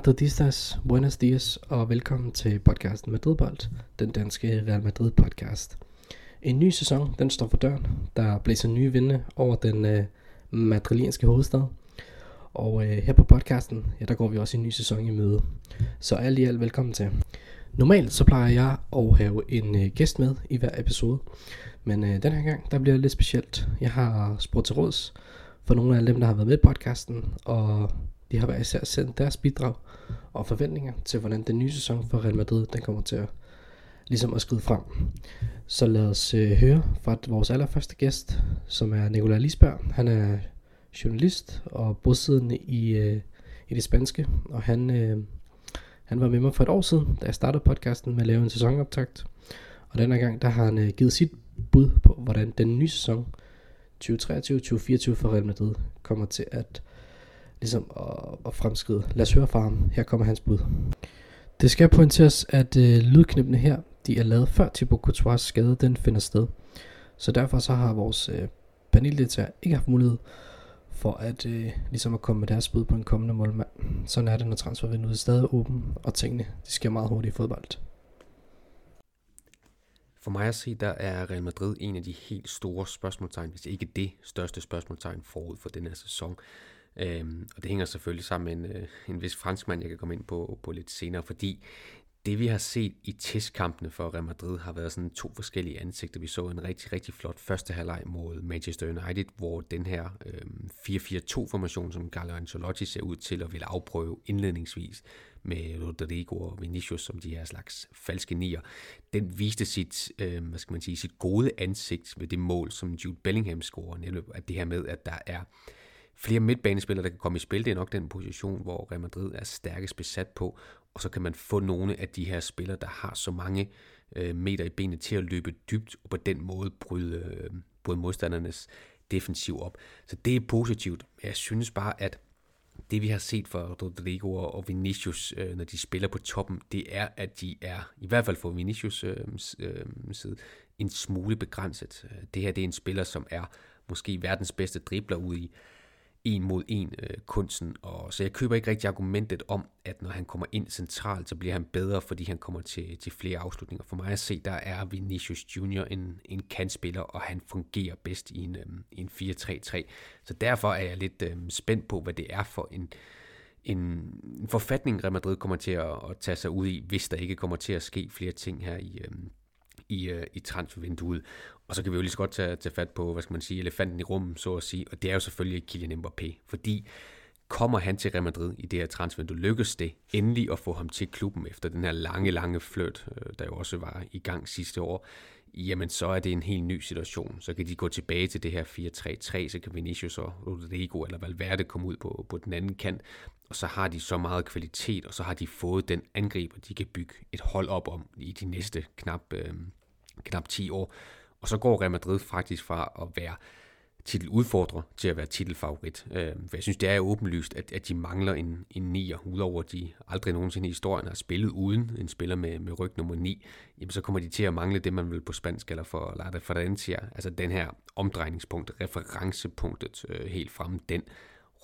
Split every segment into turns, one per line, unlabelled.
Madridistas, buenos dias og velkommen til podcasten Madridbold, den danske Real Madrid podcast. En ny sæson, den står for døren. Der blæser nye vinde over den øh, madrilenske hovedstad. Og øh, her på podcasten, ja, der går vi også en ny sæson i møde. Så alt i alt velkommen til. Normalt så plejer jeg at have en øh, gæst med i hver episode. Men øh, den her gang, der bliver det lidt specielt. Jeg har spurgt til råds for nogle af dem, der har været med i podcasten, og de har været især sendt deres bidrag og forventninger til, hvordan den nye sæson for Real Madrid den kommer til at, ligesom at skride frem. Så lad os øh, høre fra vores allerførste gæst, som er Nicolai Lisberg. Han er journalist og bosiddende i, øh, i det spanske, og han, øh, han var med mig for et år siden, da jeg startede podcasten med at lave en sæsonoptakt. Og denne gang, der har han øh, givet sit bud på, hvordan den nye sæson 2023-2024 for Real Madrid kommer til at ligesom at, at fremskride. Lad os høre fra ham. Her kommer hans bud. Det skal pointeres, at øh, lydknippene her, de er lavet før Thibaut Courtois skade, den finder sted. Så derfor så har vores øh, paneldeltager ikke haft mulighed for at øh, ligesom at komme med deres bud på en kommende målmand. Sådan er det, når transfervinduet er stadig åben, og tingene de sker meget hurtigt i fodbold.
For mig at se, der er Real Madrid en af de helt store spørgsmålstegn, hvis ikke det største spørgsmålstegn forud for den her sæson. Øhm, og det hænger selvfølgelig sammen med en, øh, en vis franskmand, jeg kan komme ind på, på lidt senere, fordi det vi har set i testkampene for Real Madrid har været sådan to forskellige ansigter. Vi så en rigtig, rigtig flot første halvleg mod Manchester United, hvor den her øh, 4-4-2-formation, som Carlo Ancelotti ser ud til at ville afprøve indledningsvis med Rodrigo og Vinicius som de her slags falske nier, den viste sit, øh, hvad skal man sige, sit gode ansigt ved det mål, som Jude Bellingham scorer, nemlig at det her med, at der er flere midtbanespillere, der kan komme i spil. Det er nok den position, hvor Real Madrid er stærkest besat på, og så kan man få nogle af de her spillere, der har så mange øh, meter i benene til at løbe dybt, og på den måde bryde, øh, bryde modstandernes defensiv op. Så det er positivt. Jeg synes bare, at det vi har set for Rodrigo og Vinicius, øh, når de spiller på toppen, det er, at de er, i hvert fald for Vinicius øh, øh, side, en smule begrænset. Øh, det her det er en spiller, som er måske verdens bedste dribler ude i en mod en øh, kunsten. Og, så jeg køber ikke rigtig argumentet om, at når han kommer ind centralt, så bliver han bedre, fordi han kommer til, til flere afslutninger. For mig at se, der er Vinicius Junior en, en kantspiller, og han fungerer bedst i en, øh, en 4-3-3. Så derfor er jeg lidt øh, spændt på, hvad det er for en, en, en forfatning, Real Madrid kommer til at, at tage sig ud i, hvis der ikke kommer til at ske flere ting her i, øh, i, øh, i transfervinduet. Og så kan vi jo lige så godt tage, tage fat på, hvad skal man sige, elefanten i rummet, så at sige, og det er jo selvfølgelig Kylian Mbappé, fordi kommer han til Real Madrid i det her transfervindue, lykkes det endelig at få ham til klubben efter den her lange, lange flyt, øh, der jo også var i gang sidste år, jamen så er det en helt ny situation. Så kan de gå tilbage til det her 4-3-3, så kan Vinicius og Rodrigo eller Valverde komme ud på, på den anden kant, og så har de så meget kvalitet, og så har de fået den angriber, de kan bygge et hold op om i de næste knap, øh, knap 10 år. Og så går Real Madrid faktisk fra at være titeludfordrer til at være titelfavorit. Øh, for jeg synes, det er åbenlyst, at, at de mangler en, en nier, udover at de aldrig nogensinde i historien har spillet uden en spiller med, med ryg nummer 9, jamen så kommer de til at mangle det, man vil på spansk kalder for la referencia, altså den her omdrejningspunkt, referencepunktet øh, helt fremme, den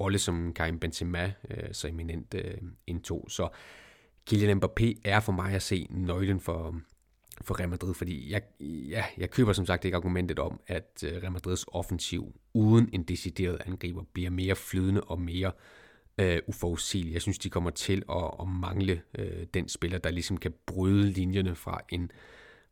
rolle, som Karim Benzema øh, så eminent øh, indtog. Så Kylian Mbappé er for mig at se nøglen for, for Real Madrid, fordi jeg, ja, jeg køber som sagt ikke argumentet om, at øh, Real Madrids offensiv uden en decideret angriber bliver mere flydende og mere øh, uforudsigelig. Jeg synes, de kommer til at, at mangle øh, den spiller, der ligesom kan bryde linjerne fra en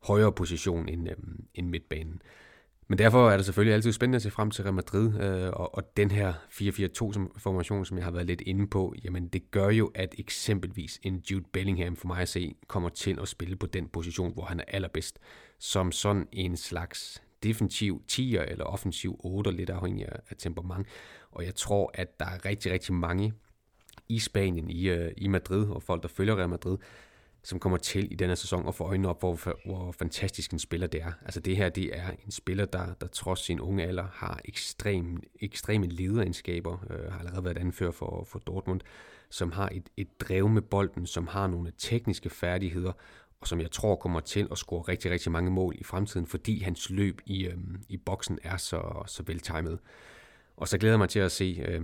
højere position end, øh, end midtbanen. Øh, men derfor er det selvfølgelig altid spændende at se frem til Real Madrid, øh, og, og den her 4-4-2-formation, som jeg har været lidt inde på, jamen det gør jo, at eksempelvis en Jude Bellingham for mig at se, kommer til at spille på den position, hvor han er allerbedst, som sådan en slags defensiv 10'er eller offensiv 8'er, lidt afhængig af temperament. Og jeg tror, at der er rigtig, rigtig mange i Spanien, i, øh, i Madrid, og folk, der følger Real Madrid, som kommer til i denne sæson og får øjnene op, hvor, hvor fantastisk en spiller det er. Altså det her, det er en spiller, der, der trods sin unge alder har ekstrem, ekstreme lederegenskaber, øh, har allerede været anfører for, for Dortmund, som har et, et drev med bolden, som har nogle tekniske færdigheder, og som jeg tror kommer til at score rigtig, rigtig mange mål i fremtiden, fordi hans løb i, øh, i boksen er så, så veltimet. Og så glæder jeg mig til at se øh,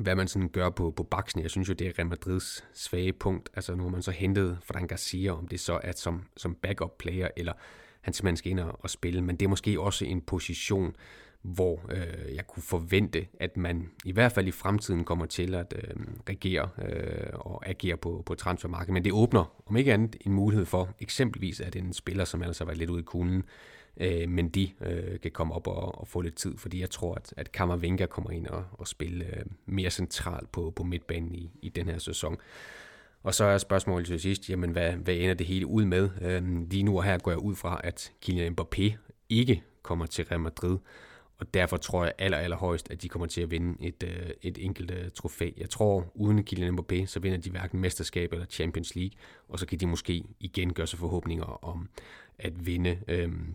hvad man sådan gør på, på baksen. Jeg synes jo, det er Real Madrids svage punkt. Altså nu har man så hentet Fran Garcia, om det så er som, som backup player, eller han simpelthen skal ind og, og spille. Men det er måske også en position, hvor øh, jeg kunne forvente, at man i hvert fald i fremtiden kommer til at øh, regere øh, og agere på, på transfermarkedet. Men det åbner, om ikke andet, en mulighed for eksempelvis, at en spiller, som altså ellers har været lidt ude i kulden, øh, Øh, men de øh, kan komme op og, og få lidt tid, fordi jeg tror, at, at Kammervenga kommer ind og, og spille øh, mere centralt på, på midtbanen i, i den her sæson. Og så er spørgsmålet til sidst, jamen hvad, hvad ender det hele ud med? Øh, lige nu og her går jeg ud fra, at Kylian Mbappé ikke kommer til Real Madrid, og derfor tror jeg aller, aller højst, at de kommer til at vinde et, øh, et enkelt øh, trofæ. Jeg tror, uden Kylian Mbappé, så vinder de hverken mesterskab eller Champions League, og så kan de måske igen gøre sig forhåbninger om at vinde øhm,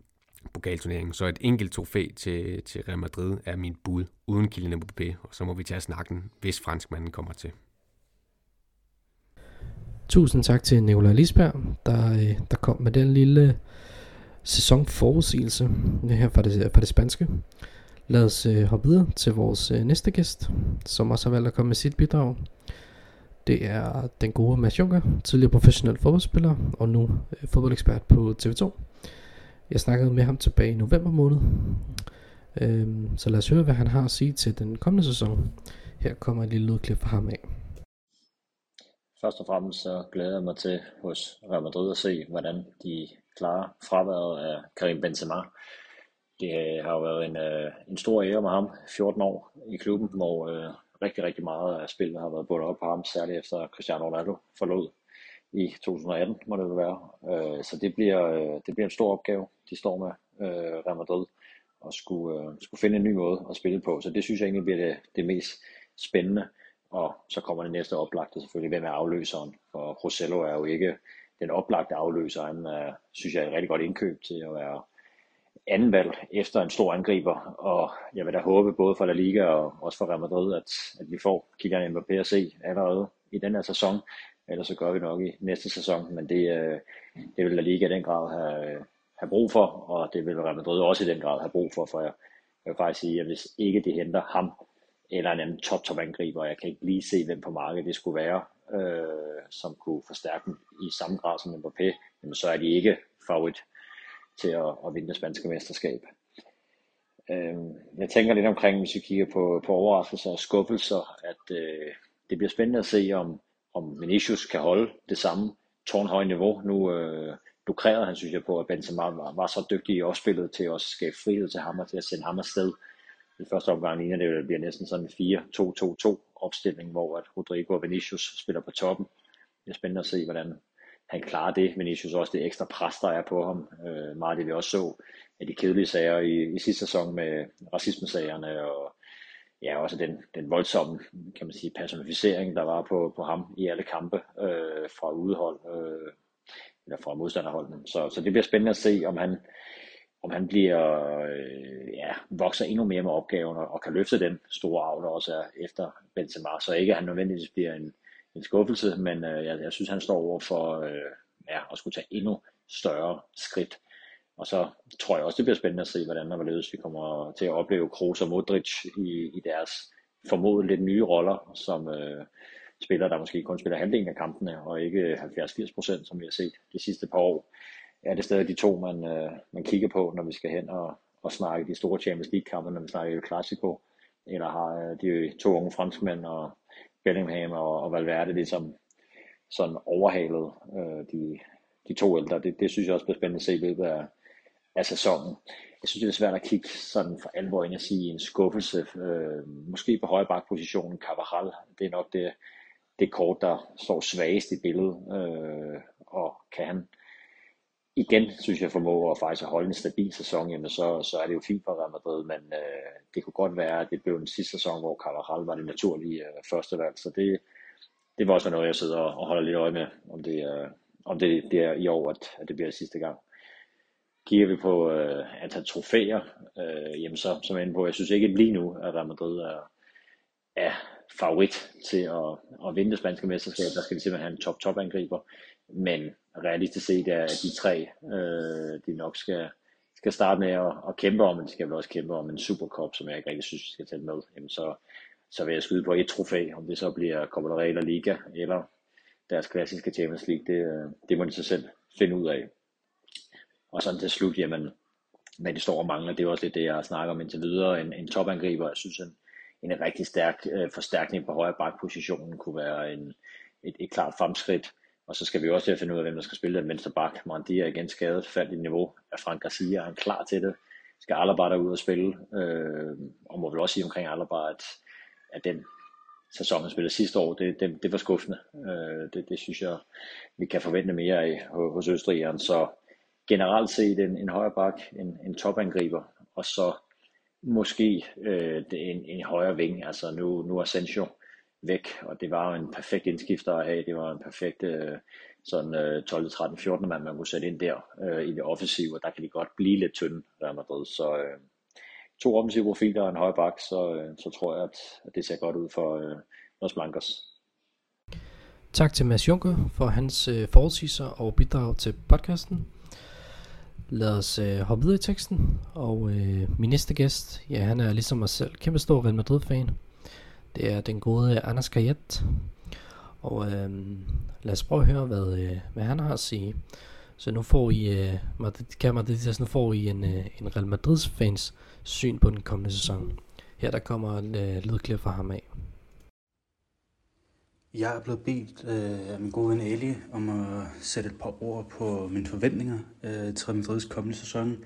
pokalturneringen. Så et enkelt trofæ til, til Real Madrid er min bud uden Kylian Mbappé, og så må vi tage snakken, hvis franskmanden kommer til.
Tusind tak til Nicolai Lisberg, der, øh, der kom med den lille sæsonforudsigelse øh, her fra det, øh, fra det spanske. Lad os øh, hoppe videre til vores øh, næste gæst, som også har valgt at komme med sit bidrag. Det er den gode Mads Juncker, tidligere professionel fodboldspiller og nu øh, fodboldekspert på TV2. Jeg snakkede med ham tilbage i november måned. Øhm, så lad os høre, hvad han har at sige til den kommende sæson. Her kommer et lille lydklip fra ham af.
Først og fremmest så glæder jeg mig til hos Real Madrid at se, hvordan de klarer fraværet af Karim Benzema. Det har jo været en, øh, en stor ære med ham, 14 år i klubben, hvor øh, rigtig, rigtig meget af spillet har været bundet op på ham, særligt efter Cristiano Ronaldo forlod i 2018, må det være. Øh, så det bliver, øh, det bliver en stor opgave, de står med øh, Real Madrid, og skulle, øh, skulle finde en ny måde at spille på. Så det synes jeg egentlig bliver det, det mest spændende. Og så kommer det næste oplagte selvfølgelig, hvem er afløseren? For Rosello er jo ikke den oplagte afløser. Han er, synes jeg, er et rigtig godt indkøb til at være anden valg efter en stor angriber, og jeg vil da håbe både for La Liga og også for Real Madrid, at, at vi får Kylian Mbappé at se allerede i den her sæson, ellers så gør vi nok i næste sæson, men det, øh, det vil La Liga i den grad have, have brug for, og det vil Real Madrid også i den grad have brug for, for jeg, jeg vil faktisk sige, at hvis ikke de henter ham, eller en anden top-top angriber, jeg kan ikke lige se, hvem på markedet det skulle være, øh, som kunne forstærke dem i samme grad som Mbappé, jamen så er de ikke favorit til at, at vinde det spanske mesterskab. Øh, jeg tænker lidt omkring, hvis vi kigger på, på overraskelser og skuffelser, at øh, det bliver spændende at se, om, om Vinicius kan holde det samme tårnhøje niveau. Nu øh, lukrerede han, synes jeg, på, at Benzema var, var så dygtig i opspillet til at skabe frihed til ham og til at sende ham afsted. I første omgang ligner det, det bliver næsten sådan en 4-2-2-2 opstilling, hvor at Rodrigo og Vinicius spiller på toppen. Det er spændende at se, hvordan han klarer det. Vinicius også det ekstra pres, der er på ham. Øh, meget det vi også så af de kedelige sager i, i sidste sæson med racismesagerne og ja, også den, den voldsomme kan man sige, personificering, der var på, på ham i alle kampe øh, fra udehold øh, eller fra modstanderholdene. Så, så det bliver spændende at se, om han, om han bliver, øh, ja, vokser endnu mere med opgaven og, og kan løfte den store arv, der også er efter Benzema. Så ikke at han nødvendigvis bliver en, en skuffelse, men øh, jeg, jeg synes, han står over for øh, ja, at skulle tage endnu større skridt. Og så tror jeg også, det bliver spændende at se, hvordan og hvorledes vi kommer til at opleve Kroos og Modric i, i deres formodet lidt nye roller, som øh, spillere, der måske kun spiller halvdelen af kampene, og ikke 70-80 procent, som vi har set de sidste par år. Er det stadig de to, man, øh, man kigger på, når vi skal hen og, og snakke de store Champions League-kampe, når vi snakker El Clasico? Eller har øh, de to unge franskmænd og Bellingham og, og Valverde ligesom sådan overhalet øh, de, de to ældre? Det, det synes jeg også bliver spændende at se i løbet af, af sæsonen. Jeg synes, det er svært at kigge sådan for alvor ind og sige en skuffelse. Øh, måske på højre bakpositionen, Cavaral, det er nok det, det kort, der står svagest i billedet. Øh, og kan han igen, synes jeg, formå at faktisk holde en stabil sæson, jamen så, så er det jo fint for Real Madrid, men øh, det kunne godt være, at det blev en sidste sæson, hvor Cavaral var det naturlige øh, første valg, så det, det var også noget, jeg sidder og holder lidt øje med, om det, øh, om det, det er i år, at, at det bliver sidste gang. Kigger vi på øh, antal trofæer, øh, jamen så, som jeg inde på, jeg synes ikke lige nu, at Real Madrid er, er favorit til at, at vinde det spanske mesterskab. Der skal de simpelthen have en top-top angriber. Men realistisk set er, at de tre, øh, de nok skal, skal starte med at, at kæmpe om, men de skal vel også kæmpe om en Supercup, som jeg ikke rigtig synes, vi skal tælle med. Jamen så, så vil jeg skyde på et trofæ, om det så bliver Copa del Rey eller Liga, eller deres klassiske Champions League, det, øh, det må de så selv finde ud af. Og sådan til slut, jamen, hvad de står og mangler, det er også lidt det, jeg snakker om indtil videre. En, en topangriber, jeg synes, en, en rigtig stærk øh, forstærkning på højre bakpositionen kunne være en, et, et klart fremskridt. Og så skal vi også til at finde ud af, hvem der skal spille den venstre bak. Mandi er igen skadet, faldt i niveau. Er Frank Garcia er han klar til det? Skal Alaba ud og spille? Øh, og må vel også sige omkring Alaba, at, at den sæson, han spillede sidste år, det, det, det var skuffende. Øh, det, det synes jeg, vi kan forvente mere af hos Østrigeren. Så generelt set en, en højre bak, en, en topangriber, og så måske øh, en, en højre ving. Altså nu, nu er Sancho væk, og det var jo en perfekt indskifter at have. Det var en perfekt øh, sådan øh, 12, 13, 14 mand, man kunne sætte ind der øh, i det offensive, og der kan de godt blive lidt tynde, Real Madrid. Så øh, to offensive profiler og en højre bak, så, øh, så tror jeg, at, at det ser godt ud for øh, Los Blancos.
Tak til Mads Juncker for hans øh, forudsigelser og bidrag til podcasten. Lad os øh, hoppe videre i teksten, og øh, min næste gæst, ja han er ligesom mig selv, kæmpe stor Real Madrid-fan. Det er den gode Anders Kajet. Og øh, lad os prøve at høre, hvad, øh, hvad han har at sige. Så nu får I, øh, Madrid, Madrid, nu får I en, øh, en Real Madrids fans syn på den kommende sæson. Her der kommer en øh, lydklip fra ham af.
Jeg er blevet bedt øh, af min gode ven Ali om at sætte et par ord på mine forventninger øh, til Madrids kommende sæson.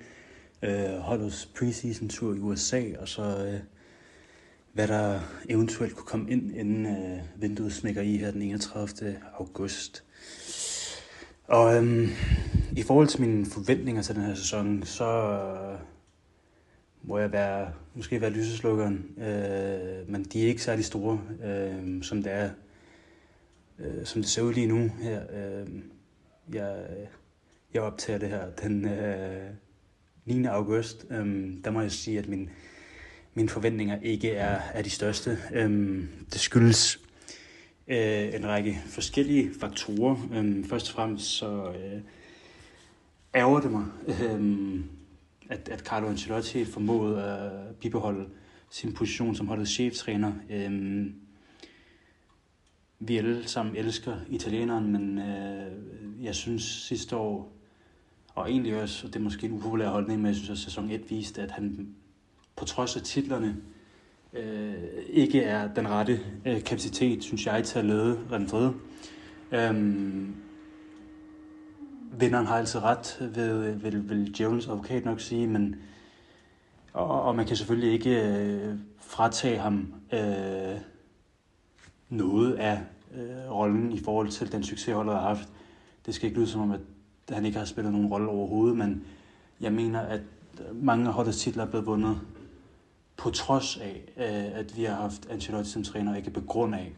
Øh, holdets preseason tur i USA, og så øh, hvad der eventuelt kunne komme ind, inden øh, vinduet smækker i her den 31. august. Og øhm, i forhold til mine forventninger til den her sæson, så øh, må jeg være, måske være lyseslukkeren, øh, men de er ikke særlig store, øh, som det er øh, som det ser ud lige nu her. Øh, jeg, jeg optager det her den øh, 9. august. Øh, der må jeg sige, at min, mine forventninger ikke er, er de største. Øh, det skyldes øh, en række forskellige faktorer. Øh, først og fremmest så øh, ærger det mig, øh, at, at Carlo Ancelotti formåede at bibeholde sin position som holdets cheftræner. Øh, vi alle sammen elsker italieneren, men øh, jeg synes sidste år, og egentlig også, og det er måske en upopulær holdning, men jeg synes, at sæson 1 viste, at han på trods af titlerne øh, ikke er den rette øh, kapacitet, synes jeg, til at lede Real Madrid. Øhm, vinderen har altid ret, vil, vil, vil Jones advokat nok sige, men og, og man kan selvfølgelig ikke øh, fratage ham øh, noget af øh, rollen i forhold til den succes, holdet har haft. Det skal ikke lyde som om, at han ikke har spillet nogen rolle overhovedet, men jeg mener, at mange af holdets titler er blevet vundet på trods af, øh, at vi har haft Ancelotti som træner, ikke på grund af,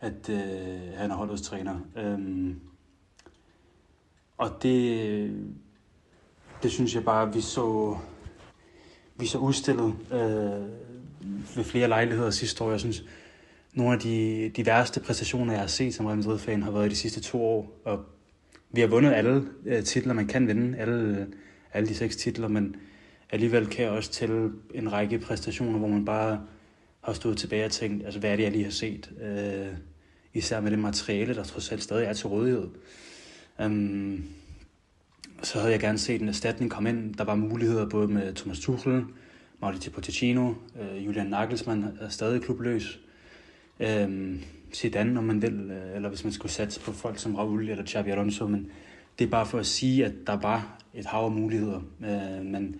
at øh, han er holdets træner. Øhm, og det, det synes jeg bare, vi så, vi så udstillet øh, ved flere lejligheder sidste år. Jeg synes, nogle af de, de værste præstationer, jeg har set som Real Madrid-fan, har været i de sidste to år. Og vi har vundet alle øh, titler, man kan vinde, alle, øh, alle de seks titler, men alligevel kan jeg også tælle en række præstationer, hvor man bare har stået tilbage og tænkt, altså hvad er det, jeg lige har set? Øh, især med det materiale, der trods alt stadig er til rådighed. Um, så havde jeg gerne set en erstatning komme ind. Der var muligheder både med Thomas Tuchel, Mauricio Pochettino, øh, Julian Nagelsmann er stadig klubløs. Øhm, Zidane, om man vil, øh, eller hvis man skulle satse på folk som Raul eller Xabi Alonso, men det er bare for at sige, at der var et hav af muligheder, øh, men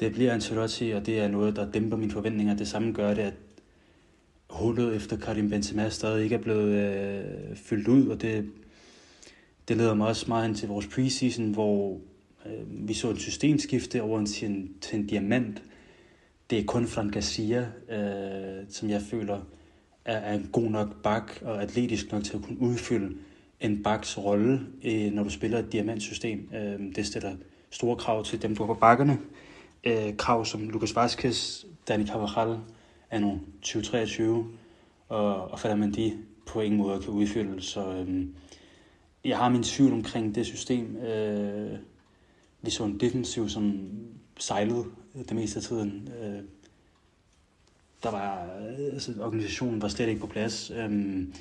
det bliver Ancelotti, og det er noget, der dæmper mine forventninger. Det samme gør det, at hullet efter Karim Benzema stadig ikke er blevet øh, fyldt ud, og det, det leder mig også meget ind til vores preseason, hvor øh, vi så et systemskifte over til en, til en diamant. Det er kun Fran Garcia, øh, som jeg føler er, er en god nok bak og atletisk nok til at kunne udfylde en baks rolle, øh, når du spiller et diamantsystem. Øh, det stiller store krav til dem, der på bakkerne. Øh, krav som Lucas Vazquez, Dani Carvajal, nu 2023, og, og Fernand på ingen måde kan udfylde. Så øh, jeg har min tvivl omkring det system. Øh, vi så en defensiv, som sejlede det meste af tiden. Øh, der var, altså, organisationen var slet ikke på plads. Øhm,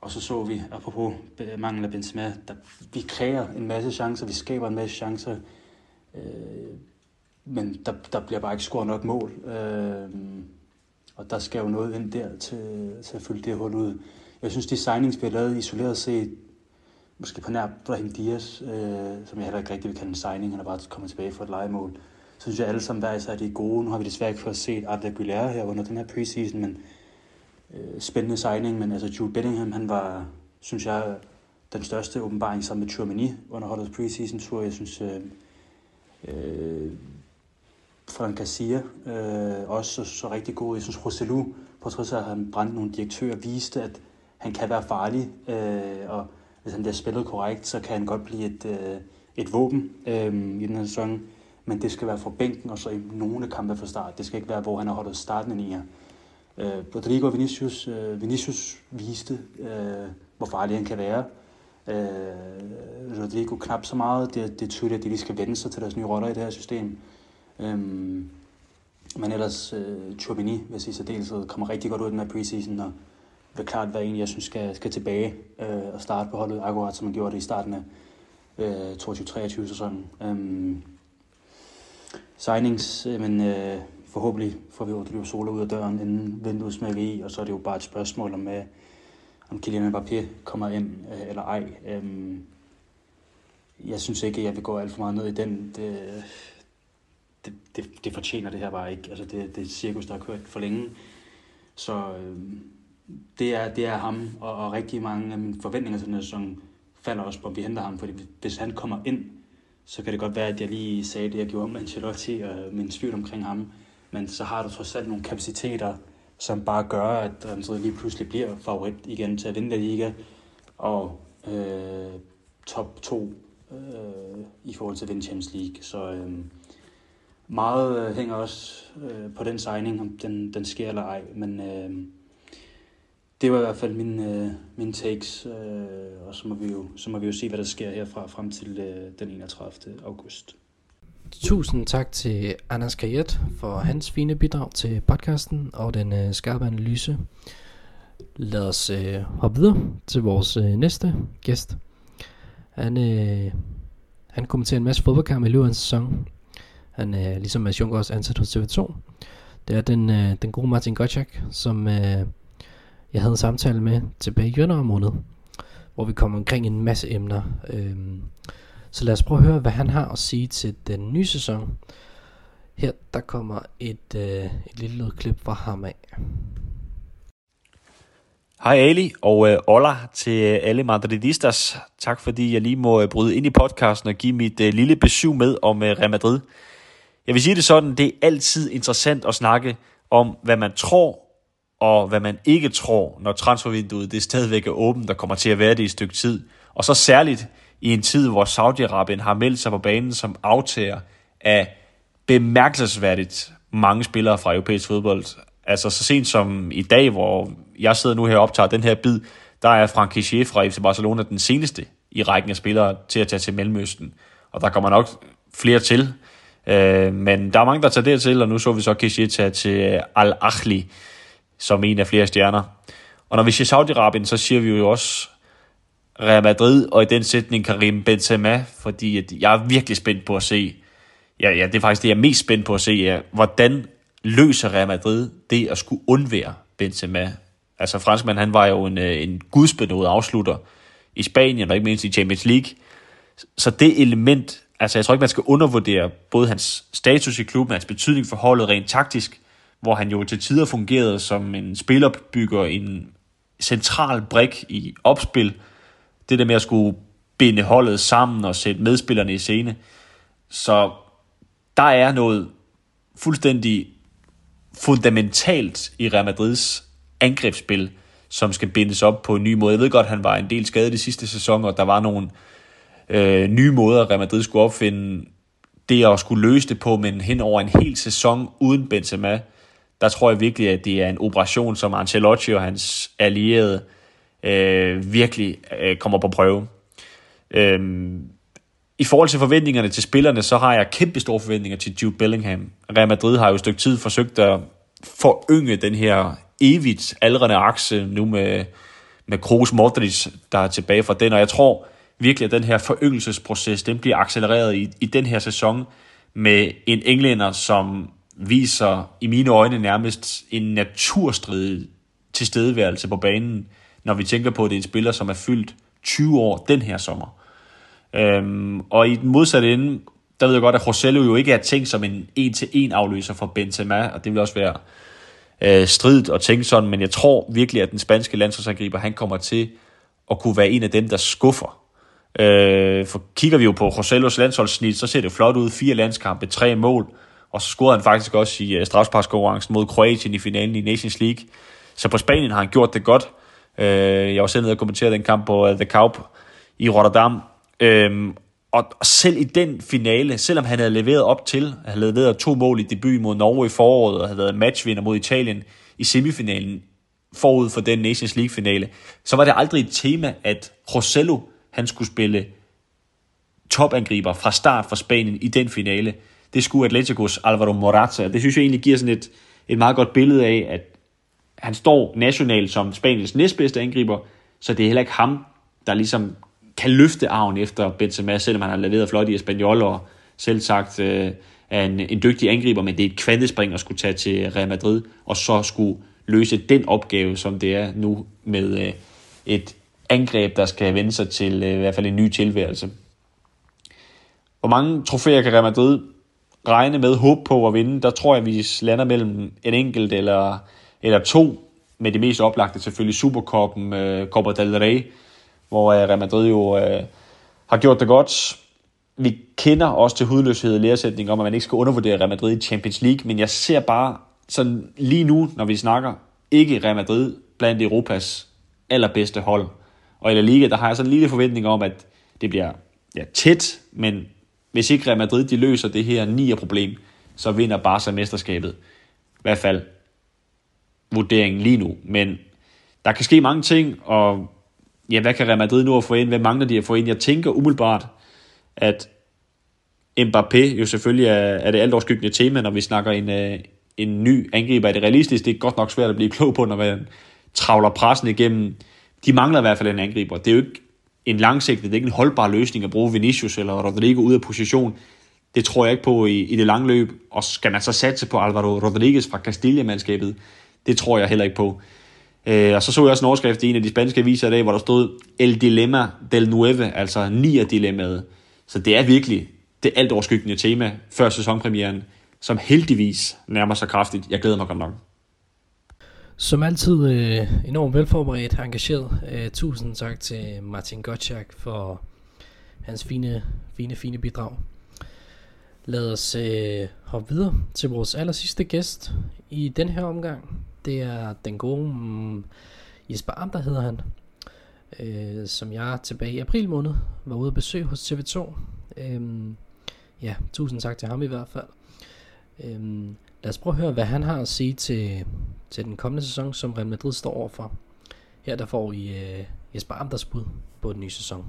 og så så vi, apropos øh, mangel af Benzema, der, vi kræver en masse chancer, vi skaber en masse chancer, øh, men der, der bliver bare ikke scoret nok mål. Øh, og der skal jo noget ind der til, til at fylde det hul ud. Jeg synes, de signings, vi har lavet isoleret set, måske på nær Brahim Dias, øh, som jeg heller ikke rigtig vil kalde en signing, han er bare kommet tilbage for et legemål. Så synes jeg alle sammen hver især, de er gode. Nu har vi desværre ikke fået set Arda Güler her under den her preseason, men øh, spændende signing. Men altså Jude Bellingham, han var, synes jeg, den største åbenbaring sammen med Tchouameni under holdets preseason tur. Jeg synes, øh, øh, Frank Garcia øh, også så, så rigtig god. Jeg synes, Roselu, på trods af at han brændte nogle direktører, viste, at han kan være farlig. Øh, og hvis han bliver spillet korrekt, så kan han godt blive et, øh, et våben øh, i den her sæson. Men det skal være fra bænken, og så i nogle kampe fra start. Det skal ikke være, hvor han har holdt starten i her. Øh, Rodrigo og Vinicius, øh, Vinicius viste, øh, hvor farlig han kan være. Øh, Rodrigo knap så meget. Det, det er tydeligt, at de lige skal vende sig til deres nye roller i det her system. Øh, men ellers, øh, Turbini, hvis i særdeleshed, kommer rigtig godt ud af den her preseason, og vil klart være en, jeg synes skal, skal tilbage øh, og starte på holdet, akkurat som man gjorde det i starten af øh, 22-23 sæsonen. Øh, signings, øh, men øh, forhåbentlig får vi Rodrigo Sola ud af døren, inden vinduet smækker i, og så er det jo bare et spørgsmål om, øh, om Kylian Mbappé kommer ind øh, eller ej. Øh, jeg synes ikke, at jeg vil gå alt for meget ned i den. Det, det, det, det fortjener det her bare ikke. Altså det, det er et cirkus, der har kørt for længe. Så øh, det, er, det er ham, og, og rigtig mange af mine forventninger til den her sæson falder også på, at vi henter ham. Fordi hvis han kommer ind, så kan det godt være, at jeg lige sagde det, jeg gjorde med Ancelotti og min tvivl omkring ham. Men så har du trods alt nogle kapaciteter, som bare gør, at Real lige pludselig bliver favorit igen til at vinde La Liga. Og øh, top 2 øh, i forhold til at vinde Champions League. Så øh, meget øh, hænger også øh, på den signing, om den, den sker eller ej. Men øh, det var i hvert fald min, øh, mine takes, øh, og så må, vi jo, så må vi jo se, hvad der sker herfra frem til øh, den 31. august.
Tusind tak til Anders Kajet for hans fine bidrag til podcasten og den øh, skarpe analyse. Lad os øh, hoppe videre til vores øh, næste gæst. Han, øh, han kommenterer en masse fodboldkampe i løbet af en sæson. Han er ligesom Mads Juncker også ansat hos TV2. Det er den, øh, den gode Martin Gottschalk, som øh, jeg havde en samtale med tilbage i januar måned, hvor vi kom omkring en masse emner. Øhm, så lad os prøve at høre, hvad han har at sige til den nye sæson. Her der kommer et, øh, et lille klip fra ham af.
Hej Ali, og øh, hola til øh, alle madridistas. Tak fordi jeg lige må øh, bryde ind i podcasten og give mit øh, lille besøg med om øh, Real Madrid. Jeg vil sige det sådan, det er altid interessant at snakke om, hvad man tror og hvad man ikke tror, når transfervinduet det stadigvæk er åbent, der kommer til at være det i et stykke tid. Og så særligt i en tid, hvor Saudi-Arabien har meldt sig på banen som aftager af bemærkelsesværdigt mange spillere fra europæisk fodbold. Altså så sent som i dag, hvor jeg sidder nu her og optager den her bid, der er Frank Kessier fra FC Barcelona den seneste i rækken af spillere til at tage til Mellemøsten. Og der kommer nok flere til. Øh, men der er mange, der tager dertil, og nu så vi så Kessier tage til Al-Ahli som en af flere stjerner. Og når vi siger Saudi-Arabien, så siger vi jo også Real Madrid, og i den sætning Karim Benzema, fordi at jeg er virkelig spændt på at se, ja, ja, det er faktisk det, jeg er mest spændt på at se, ja, hvordan løser Real Madrid det at skulle undvære Benzema. Altså franskmand, han var jo en, øh, en gudsbenået afslutter i Spanien, og ikke mindst i Champions League. Så det element, altså jeg tror ikke, man skal undervurdere både hans status i klubben, hans betydning for holdet rent taktisk, hvor han jo til tider fungerede som en spillerbygger, en central brik i opspil, det der med at skulle binde holdet sammen og sætte medspillerne i scene. Så der er noget fuldstændig fundamentalt i Real Madrids angrebsspil, som skal bindes op på en ny måde. Jeg ved godt, at han var en del skadet de sidste sæson, og der var nogle øh, nye måder, Real Madrid skulle opfinde det at skulle løse det på, men hen over en hel sæson uden Benzema, der tror jeg virkelig, at det er en operation, som Ancelotti og hans allierede øh, virkelig øh, kommer på prøve. Øhm, I forhold til forventningerne til spillerne, så har jeg kæmpe store forventninger til Jude Bellingham. Real Madrid har jo et stykke tid forsøgt at forynge den her evigt aldrende akse nu med, med Kroos Modric, der er tilbage fra den, og jeg tror virkelig, at den her foryngelsesproces, den bliver accelereret i, i den her sæson med en englænder, som viser i mine øjne nærmest en naturstridig tilstedeværelse på banen, når vi tænker på, at det er en spiller, som er fyldt 20 år den her sommer. Øhm, og i den modsatte ende, der ved jeg godt, at Rosello jo ikke er tænkt som en en-til-en afløser for Benzema, og det vil også være øh, stridt at tænke sådan, men jeg tror virkelig, at den spanske landsholdsangriber, han kommer til at kunne være en af dem, der skuffer. Øh, for kigger vi jo på Rosellos landsholdssnit, så ser det flot ud. Fire landskampe, tre mål, og så scorede han faktisk også i øh, uh, strafsparkskonkurrencen mod Kroatien i finalen i Nations League. Så på Spanien har han gjort det godt. Øh, jeg var selv nede og kommenterede den kamp på øh, The Kaup i Rotterdam. Øh, og selv i den finale, selvom han havde leveret op til, havde leveret to mål i debut mod Norge i foråret, og havde været matchvinder mod Italien i semifinalen forud for den Nations League-finale, så var det aldrig et tema, at Rosello, han skulle spille topangriber fra start for Spanien i den finale. Det skulle Atleticos Alvaro Morata. Det synes jeg egentlig giver sådan et, et meget godt billede af, at han står nationalt som Spaniens næstbedste angriber, så det er heller ikke ham, der ligesom kan løfte arven efter Benzema, selvom han har leveret flot i Espanyol og selv sagt øh, er en, en dygtig angriber, men det er et kvantespring at skulle tage til Real Madrid, og så skulle løse den opgave, som det er nu med øh, et angreb, der skal vende sig til øh, i hvert fald en ny tilværelse. Hvor mange trofæer kan Real Madrid regne med håb på at vinde? Der tror jeg, vi lander mellem en enkelt eller, eller to, med det mest oplagte selvfølgelig Supercoppen, øh, Copa del Rey, hvor øh, Real Madrid jo øh, har gjort det godt. Vi kender også til hudløshed i læresætning om, at man ikke skal undervurdere Real Madrid i Champions League, men jeg ser bare sådan lige nu, når vi snakker, ikke Real Madrid blandt Europas allerbedste hold. Og i La Liga, der har jeg sådan en lille forventning om, at det bliver ja, tæt, men hvis ikke Real Madrid de løser det her 9 problem, så vinder Barca mesterskabet. I hvert fald vurderingen lige nu. Men der kan ske mange ting, og ja, hvad kan Real Madrid nu få ind? Hvad mangler de at få ind? Jeg tænker umiddelbart, at Mbappé jo selvfølgelig er, er det altoverskyggende tema, når vi snakker en, øh, en ny angriber. Er det realistisk? Det er godt nok svært at blive klog på, når man travler pressen igennem. De mangler i hvert fald en angriber. Det er jo ikke en langsigtet, det er ikke en holdbar løsning at bruge Vinicius eller Rodrigo ud af position. Det tror jeg ikke på i, i det lange løb. Og skal man så satse på Alvaro Rodriguez fra Castilla-mandskabet? Det tror jeg heller ikke på. Øh, og så så jeg også en overskrift i en af de spanske aviser i dag, hvor der stod El Dilemma del Nueve, altså nier dilemmaet. Så det er virkelig det alt overskyggende tema før sæsonpremieren, som heldigvis nærmer sig kraftigt. Jeg glæder mig godt nok.
Som altid øh, enormt velforberedt, engageret. Øh, tusind tak til Martin Gottschalk for hans fine, fine, fine bidrag. Lad os øh, hoppe videre til vores aller sidste gæst i den her omgang. Det er den gode mm, Jesper Amter hedder han, øh, som jeg tilbage i april måned var ude at besøge hos TV2. Øh, ja, tusind tak til ham i hvert fald. Øh, lad os prøve at høre, hvad han har at sige til, til den kommende sæson, som Real Madrid står overfor. Her der får I øh, Jesper Anders bud på den nye sæson.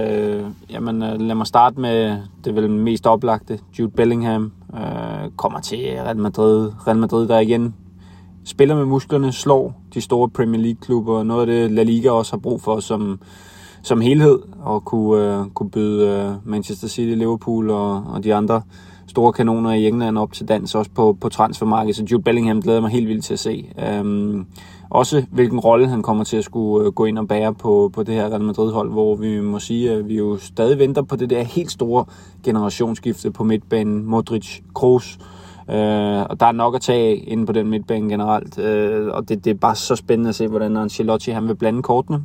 Øh, jamen, øh, lad mig starte med det vel mest oplagte. Jude Bellingham øh, kommer til Real Madrid. Real Madrid, der igen spiller med musklerne, slår de store Premier League-klubber. Noget af det, La Liga også har brug for som, som helhed, og kunne, øh, kunne byde øh, Manchester City, Liverpool og, og de andre store kanoner i England op til dans, også på, på transfermarkedet. Så Jude Bellingham glæder mig helt vildt til at se. Øhm, også hvilken rolle han kommer til at skulle øh, gå ind og bære på, på det her Real Madrid-hold, hvor vi må sige, at vi jo stadig venter på det der helt store generationsskifte på midtbanen. Modric, Kroos, Uh, og der er nok at tage af inde på den midtbane generelt, uh, og det, det er bare så spændende at se, hvordan Ancelotti han vil blande kortene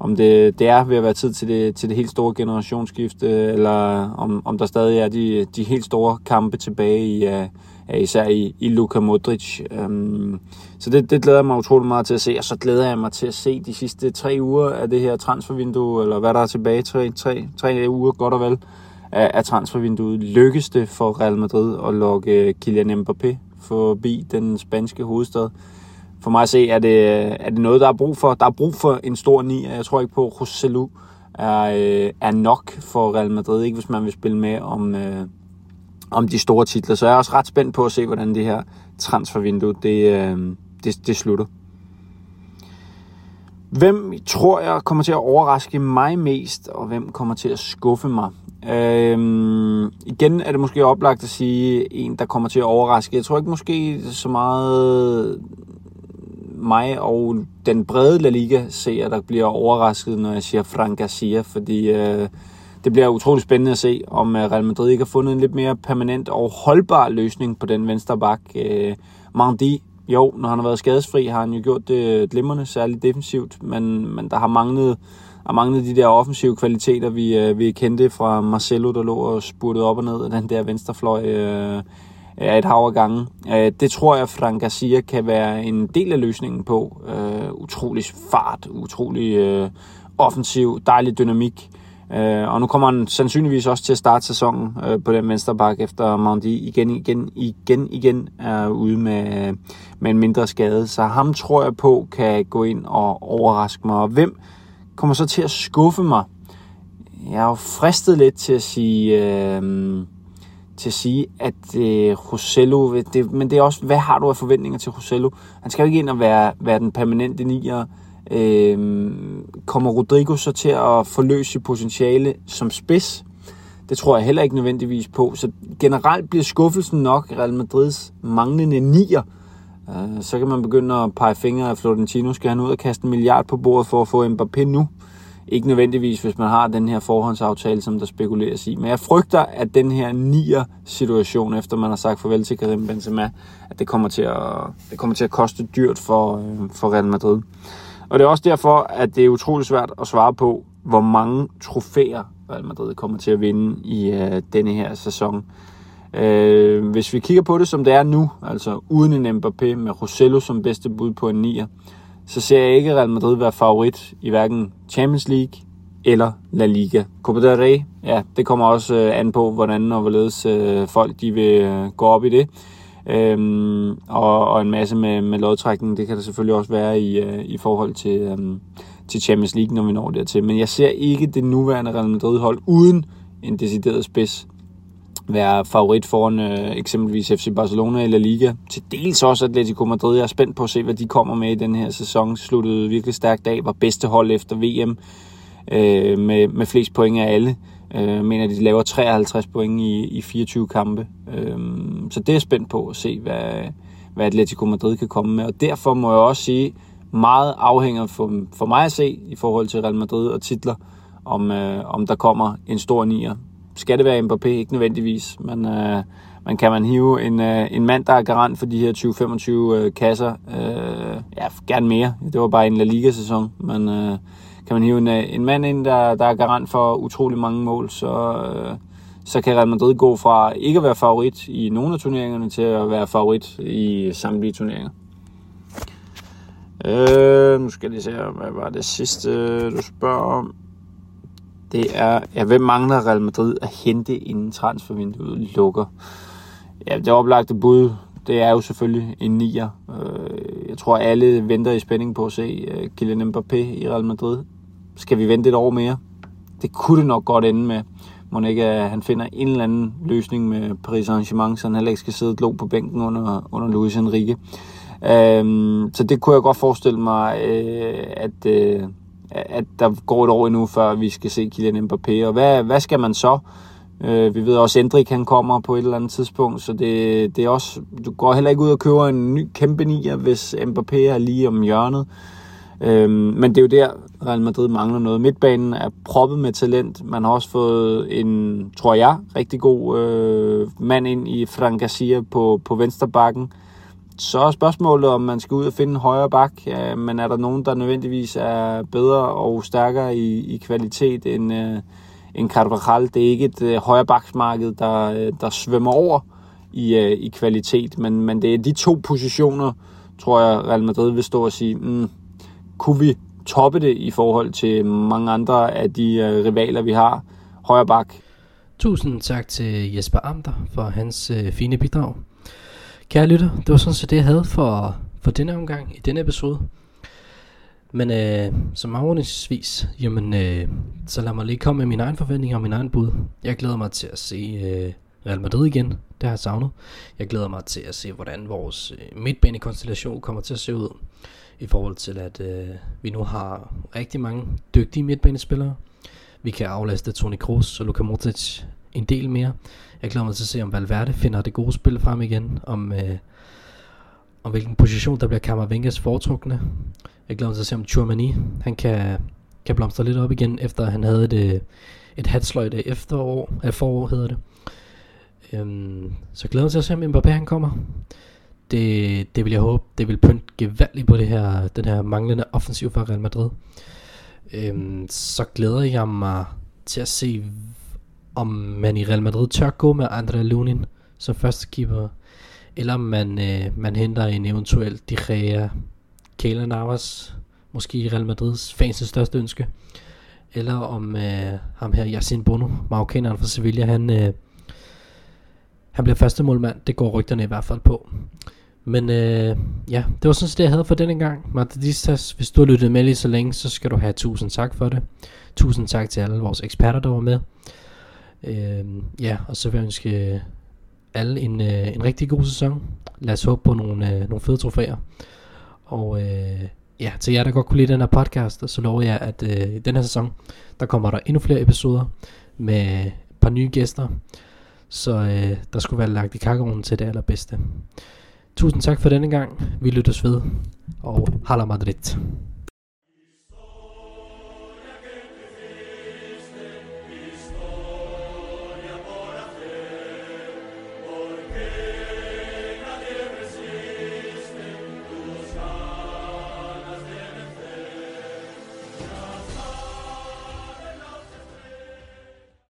om det, det er ved at være tid til det, til det helt store generationsskifte, eller om, om der stadig er de, de helt store kampe tilbage i, uh, især i, i Luka Modric. Um, så det, det glæder jeg mig utrolig meget til at se, og så glæder jeg mig til at se de sidste tre uger af det her transfervindue, eller hvad der er tilbage, tre, tre, tre uger godt og vel, af, af transfervinduet. Lykkes det for Real Madrid at lokke Kylian Mbappé forbi den spanske hovedstad? For mig at se, er det, er det noget, der er brug for. Der er brug for en stor ni. Jeg tror ikke på, at Roselu er, øh, er nok for Real Madrid, ikke hvis man vil spille med om, øh, om de store titler. Så jeg er også ret spændt på at se, hvordan det her transfervindue det, øh, det, det slutter. Hvem tror jeg kommer til at overraske mig mest, og hvem kommer til at skuffe mig? Øhm, igen er det måske oplagt at sige en, der kommer til at overraske. Jeg tror ikke måske så meget mig og den brede La Liga ser, der bliver overrasket, når jeg siger Frank Garcia, fordi øh, det bliver utrolig spændende at se, om øh, Real Madrid ikke har fundet en lidt mere permanent og holdbar løsning på den venstre bak. Øh, Mandi, jo, når han har været skadesfri, har han jo gjort det glimrende, særligt defensivt, men, men der har manglet, har manglet de der offensive kvaliteter, vi, øh, vi kendte fra Marcelo, der lå og spurtede op og ned af den der venstrefløj øh, øh, et hav af gange. Øh, det tror jeg, Frank Garcia kan være en del af løsningen på. Øh, utrolig fart, utrolig øh, offensiv, dejlig dynamik. Øh, og nu kommer han sandsynligvis også til at starte sæsonen øh, på den venstre bak, efter Mondi igen, igen, igen, igen er ude med, med en mindre skade. Så ham tror jeg på kan gå ind og overraske mig. Og hvem kommer så til at skuffe mig? Jeg er jo fristet lidt til at sige... Øh, til at sige, at øh, Rosello, det, men det er også, hvad har du af forventninger til Rosello? Han skal jo ikke ind og være, være den permanente nier. Øh, kommer Rodrigo så til at forløse potentiale som spids? Det tror jeg heller ikke nødvendigvis på. Så generelt bliver skuffelsen nok Real Madrids manglende nier. Øh, så kan man begynde at pege fingre af Florentino. Skal han ud og kaste en milliard på bordet for at få Mbappé nu? Ikke nødvendigvis, hvis man har den her forhåndsaftale, som der spekuleres i. Men jeg frygter, at den her nier situation, efter man har sagt farvel til Karim Benzema, at det kommer til at, det kommer til at koste dyrt for, øh, for Real Madrid. Og det er også derfor, at det er utrolig svært at svare på, hvor mange trofæer Real Madrid kommer til at vinde i øh, denne her sæson. Øh, hvis vi kigger på det, som det er nu, altså uden en Mbappé med Rosello som bedste bud på en nier, så ser jeg ikke Real Madrid være favorit i hverken Champions League eller La Liga. Copa del Rey, ja, det kommer også øh, an på, hvordan og hvorledes øh, folk de vil øh, gå op i det. Øhm, og, og en masse med, med lodtrækning, det kan der selvfølgelig også være i, øh, i forhold til, øh, til Champions League, når vi når dertil. Men jeg ser ikke det nuværende Real Madrid-hold uden en decideret spids være favorit foran øh, eksempelvis FC Barcelona eller Liga. Til dels også Atletico Madrid. Jeg er spændt på at se, hvad de kommer med i den her sæson. Sluttede virkelig stærkt af. Var bedste hold efter VM øh, med, med flest point af alle. Øh, mener, de laver 53 point i, i 24 kampe. Øh, så det er jeg spændt på at se, hvad, hvad Atletico Madrid kan komme med. Og derfor må jeg også sige, meget afhænger for, for mig at se i forhold til Real Madrid og titler, om, øh, om der kommer en stor nier skal det være Mbappé? Ikke nødvendigvis, men, øh, man kan man hive en, øh, en mand, der er garant for de her 20-25 øh, kasser. Øh, ja, gerne mere. Det var bare en La Liga-sæson, men øh, kan man hive en, øh, en mand ind, der, der er garant for utrolig mange mål, så, øh, så kan Real Madrid gå fra ikke at være favorit i nogle af turneringerne til at være favorit i samtlige turneringer. Øh, nu skal jeg se, hvad var det sidste, du spørger om det er, ja, hvem mangler Real Madrid at hente inden transfervinduet lukker? Ja, det oplagte bud, det er jo selvfølgelig en nier. Øh, jeg tror, alle venter i spænding på at se øh, Kylian Mbappé i Real Madrid. Skal vi vente et år mere? Det kunne det nok godt ende med. Må ikke, at han finder en eller anden løsning med Paris Saint-Germain, så han heller ikke skal sidde og på bænken under, under Luis Enrique. Øhm, så det kunne jeg godt forestille mig, øh, at, øh, at der går et år endnu, før vi skal se Kylian Mbappé. Og hvad, hvad skal man så? Øh, vi ved også, at Endrik han kommer på et eller andet tidspunkt, så det, det er også, du går heller ikke ud og køber en ny kæmpe nier, hvis Mbappé er lige om hjørnet. Øh, men det er jo der, Real Madrid mangler noget. Midtbanen er proppet med talent. Man har også fået en, tror jeg, rigtig god øh, mand ind i Frank Garcia på, på venstre bakken. Så er spørgsmålet, om man skal ud og finde en højere bak, men er der nogen, der nødvendigvis er bedre og stærkere i, i kvalitet end, øh, end Carvajal? Det er ikke et øh, højere baksmarked, der, øh, der svømmer over i, øh, i kvalitet, men, men det er de to positioner, tror jeg, Real Madrid vil stå og sige, mm, kunne vi toppe det i forhold til mange andre af de øh, rivaler, vi har? Højre bak.
Tusind tak til Jesper Amter for hans øh, fine bidrag. Kære lytter, det var sådan set det, jeg havde for, for denne omgang i denne episode. Men øh, som afrundingsvis, jamen, øh, så lad mig lige komme med mine egne forventninger og min egen bud. Jeg glæder mig til at se øh, Real Madrid igen. Det har jeg savnet. Jeg glæder mig til at se, hvordan vores øh, midtbanekonstellation kommer til at se ud. I forhold til, at øh, vi nu har rigtig mange dygtige midtbanespillere. Vi kan aflaste Toni Kroos og Luka Modric en del mere. Jeg glæder mig til at se, om Valverde finder det gode spil frem igen. Om, øh, om hvilken position, der bliver Kammervenkes foretrukne. Jeg glæder mig til at se, om Churmani, han kan, kan blomstre lidt op igen, efter han havde et, øh, et hatsløjt efterår, af forår hedder det. Øhm, så glæder mig til at se, om Mbappé han kommer. Det, det vil jeg håbe, det vil pynte gevaldigt på det her, den her manglende offensiv fra Real Madrid. Øhm, så glæder jeg mig til at se, om man i Real Madrid tør gå med Andrea Lunin som første keeper, eller om man, øh, man henter en eventuel De Gea, Keylor Navas, måske i Real Madrids fans største ønske, eller om øh, ham her, Yasin Bono, marokkaneren fra Sevilla, han, øh, han bliver første målmand. Det går rygterne i hvert fald på. Men øh, ja, det var sådan set det, jeg havde for denne gang. Madridistas, hvis du har lyttet med lige så længe, så skal du have tusind tak for det. Tusind tak til alle vores eksperter, der var med. Øh, ja, og så vil jeg ønske øh, alle en, øh, en rigtig god sæson. Lad os håbe på nogle, øh, nogle fede trofæer. Og øh, ja, til jer, der godt kunne lide den her podcast, så lover jeg, at øh, i den her sæson, der kommer der endnu flere episoder med et par nye gæster. Så øh, der skulle være lagt i kakkeronen til det allerbedste. Tusind tak for denne gang. Vi lyttes ved. Og Hala Madrid.